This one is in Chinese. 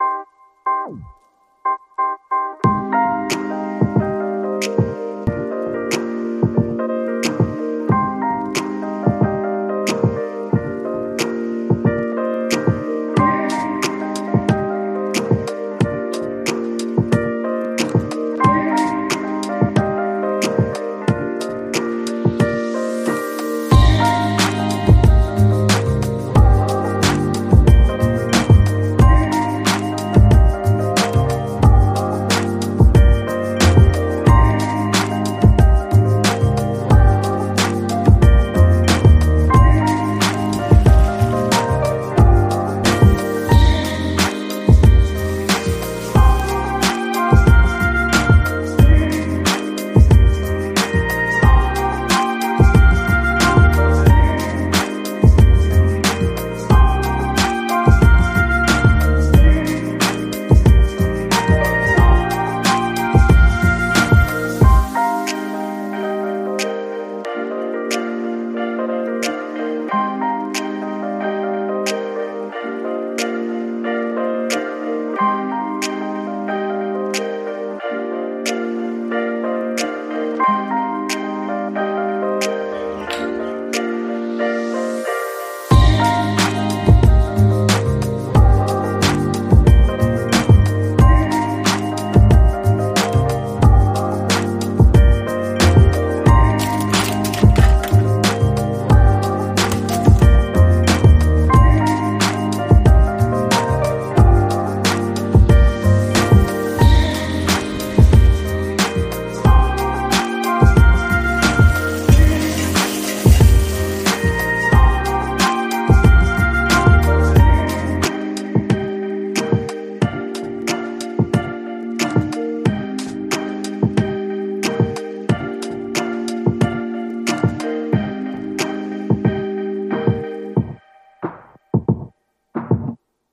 you